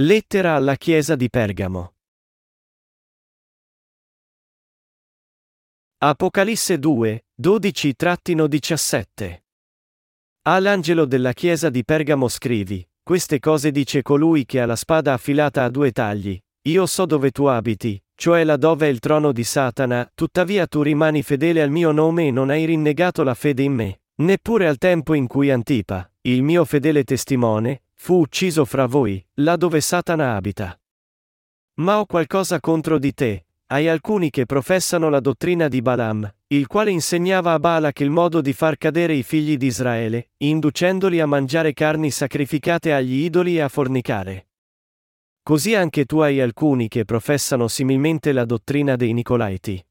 Lettera alla Chiesa di Pergamo. Apocalisse 2, 12-17. All'angelo della Chiesa di Pergamo scrivi, queste cose dice colui che ha la spada affilata a due tagli, io so dove tu abiti, cioè là dove è il trono di Satana, tuttavia tu rimani fedele al mio nome e non hai rinnegato la fede in me, neppure al tempo in cui Antipa, il mio fedele testimone, fu ucciso fra voi, là dove Satana abita. Ma ho qualcosa contro di te, hai alcuni che professano la dottrina di Balaam, il quale insegnava a Balak il modo di far cadere i figli di Israele, inducendoli a mangiare carni sacrificate agli idoli e a fornicare. Così anche tu hai alcuni che professano similmente la dottrina dei Nicolaiti.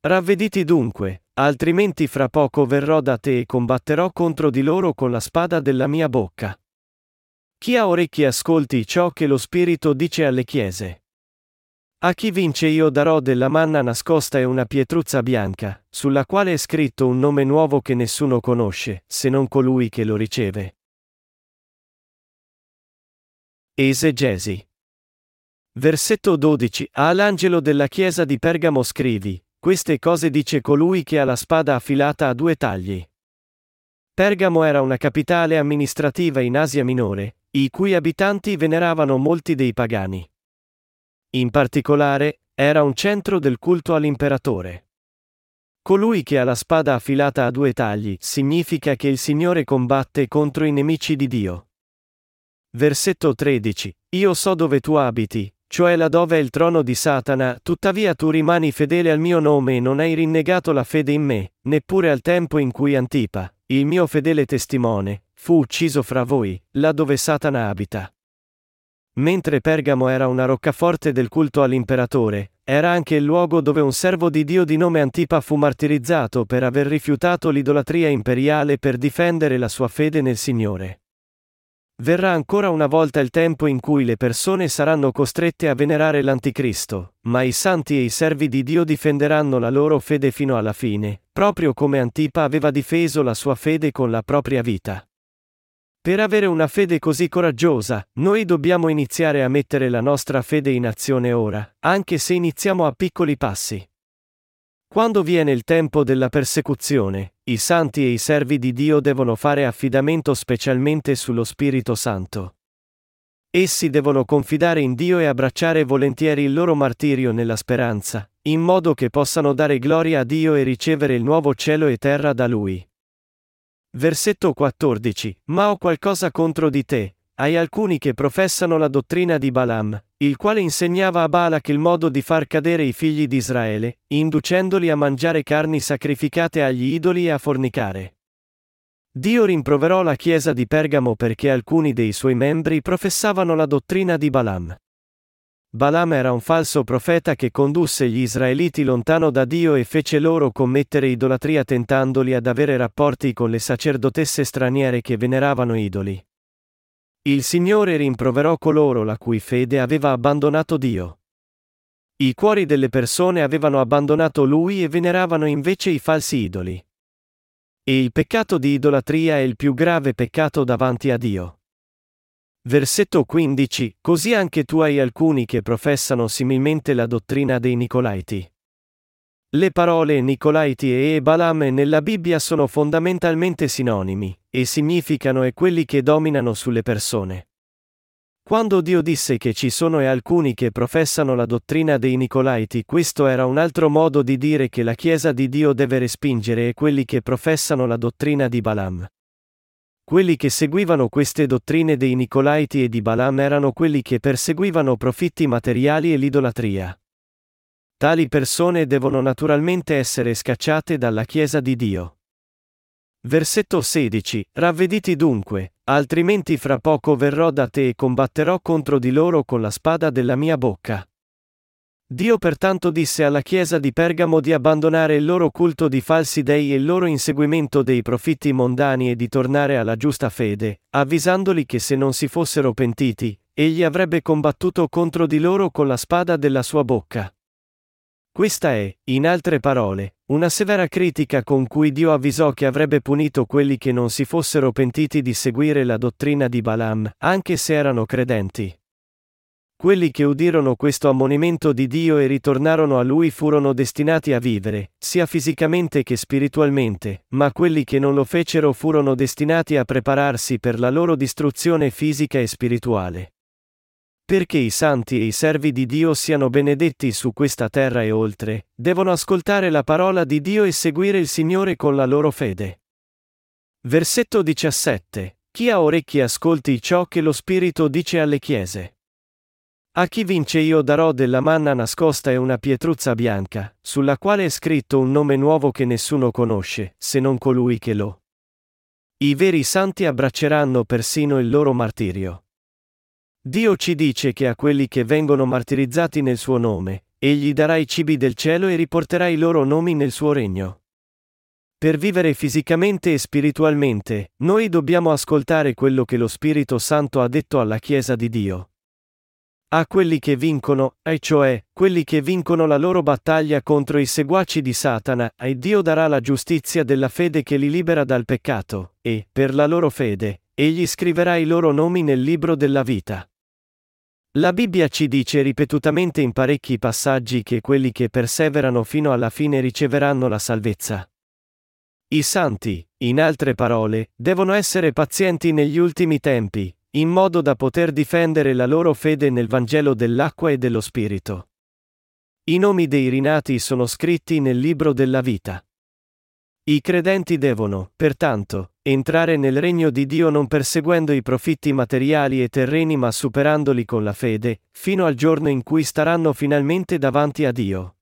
Ravvediti dunque, altrimenti fra poco verrò da te e combatterò contro di loro con la spada della mia bocca. Chi ha orecchi ascolti ciò che lo Spirito dice alle chiese. A chi vince io darò della manna nascosta e una pietruzza bianca, sulla quale è scritto un nome nuovo che nessuno conosce, se non colui che lo riceve. Esegesi. Versetto 12. All'angelo della chiesa di Pergamo scrivi, queste cose dice colui che ha la spada affilata a due tagli. Pergamo era una capitale amministrativa in Asia Minore, i cui abitanti veneravano molti dei pagani. In particolare, era un centro del culto all'imperatore. Colui che ha la spada affilata a due tagli significa che il Signore combatte contro i nemici di Dio. Versetto 13. Io so dove tu abiti, cioè là dove è il trono di Satana, tuttavia tu rimani fedele al mio nome e non hai rinnegato la fede in me, neppure al tempo in cui Antipa, il mio fedele testimone, fu ucciso fra voi, là dove Satana abita. Mentre Pergamo era una roccaforte del culto all'imperatore, era anche il luogo dove un servo di Dio di nome Antipa fu martirizzato per aver rifiutato l'idolatria imperiale per difendere la sua fede nel Signore. Verrà ancora una volta il tempo in cui le persone saranno costrette a venerare l'Anticristo, ma i santi e i servi di Dio difenderanno la loro fede fino alla fine, proprio come Antipa aveva difeso la sua fede con la propria vita. Per avere una fede così coraggiosa, noi dobbiamo iniziare a mettere la nostra fede in azione ora, anche se iniziamo a piccoli passi. Quando viene il tempo della persecuzione, i santi e i servi di Dio devono fare affidamento specialmente sullo Spirito Santo. Essi devono confidare in Dio e abbracciare volentieri il loro martirio nella speranza, in modo che possano dare gloria a Dio e ricevere il nuovo cielo e terra da Lui. Versetto 14. Ma ho qualcosa contro di te, hai alcuni che professano la dottrina di Balaam, il quale insegnava a Balak il modo di far cadere i figli di Israele, inducendoli a mangiare carni sacrificate agli idoli e a fornicare. Dio rimproverò la chiesa di Pergamo perché alcuni dei suoi membri professavano la dottrina di Balaam. Balaam era un falso profeta che condusse gli israeliti lontano da Dio e fece loro commettere idolatria tentandoli ad avere rapporti con le sacerdotesse straniere che veneravano idoli. Il Signore rimproverò coloro la cui fede aveva abbandonato Dio. I cuori delle persone avevano abbandonato Lui e veneravano invece i falsi idoli. E il peccato di idolatria è il più grave peccato davanti a Dio. Versetto 15 Così anche tu hai alcuni che professano similmente la dottrina dei Nicolaiti. Le parole Nicolaiti e Balaam nella Bibbia sono fondamentalmente sinonimi, e significano e quelli che dominano sulle persone. Quando Dio disse che ci sono e alcuni che professano la dottrina dei Nicolaiti, questo era un altro modo di dire che la Chiesa di Dio deve respingere e quelli che professano la dottrina di Balaam. Quelli che seguivano queste dottrine dei Nicolaiti e di Balaam erano quelli che perseguivano profitti materiali e l'idolatria. Tali persone devono naturalmente essere scacciate dalla Chiesa di Dio. Versetto 16. Ravvediti dunque, altrimenti fra poco verrò da te e combatterò contro di loro con la spada della mia bocca. Dio pertanto disse alla Chiesa di Pergamo di abbandonare il loro culto di falsi dei e il loro inseguimento dei profitti mondani e di tornare alla giusta fede, avvisandoli che se non si fossero pentiti, egli avrebbe combattuto contro di loro con la spada della sua bocca. Questa è, in altre parole, una severa critica con cui Dio avvisò che avrebbe punito quelli che non si fossero pentiti di seguire la dottrina di Balaam, anche se erano credenti. Quelli che udirono questo ammonimento di Dio e ritornarono a Lui furono destinati a vivere, sia fisicamente che spiritualmente, ma quelli che non lo fecero furono destinati a prepararsi per la loro distruzione fisica e spirituale. Perché i santi e i servi di Dio siano benedetti su questa terra e oltre, devono ascoltare la parola di Dio e seguire il Signore con la loro fede. Versetto 17. Chi ha orecchie ascolti ciò che lo Spirito dice alle chiese. A chi vince io darò della manna nascosta e una pietruzza bianca, sulla quale è scritto un nome nuovo che nessuno conosce, se non colui che lo. I veri santi abbracceranno persino il loro martirio. Dio ci dice che a quelli che vengono martirizzati nel suo nome, egli darà i cibi del cielo e riporterà i loro nomi nel suo regno. Per vivere fisicamente e spiritualmente, noi dobbiamo ascoltare quello che lo Spirito Santo ha detto alla Chiesa di Dio. A quelli che vincono, e cioè, quelli che vincono la loro battaglia contro i seguaci di Satana, e Dio darà la giustizia della fede che li libera dal peccato, e, per la loro fede, egli scriverà i loro nomi nel libro della vita. La Bibbia ci dice ripetutamente in parecchi passaggi che quelli che perseverano fino alla fine riceveranno la salvezza. I santi, in altre parole, devono essere pazienti negli ultimi tempi, in modo da poter difendere la loro fede nel Vangelo dell'acqua e dello Spirito. I nomi dei rinati sono scritti nel libro della vita. I credenti devono, pertanto, entrare nel regno di Dio non perseguendo i profitti materiali e terreni ma superandoli con la fede, fino al giorno in cui staranno finalmente davanti a Dio.